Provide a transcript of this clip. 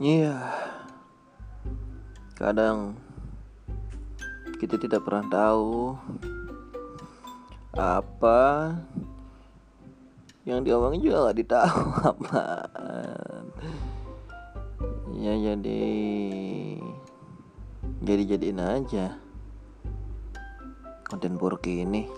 Iya, kadang kita tidak pernah tahu apa yang diomongin juga gak ditahu apa ya jadi jadi jadiin aja konten buruk ini.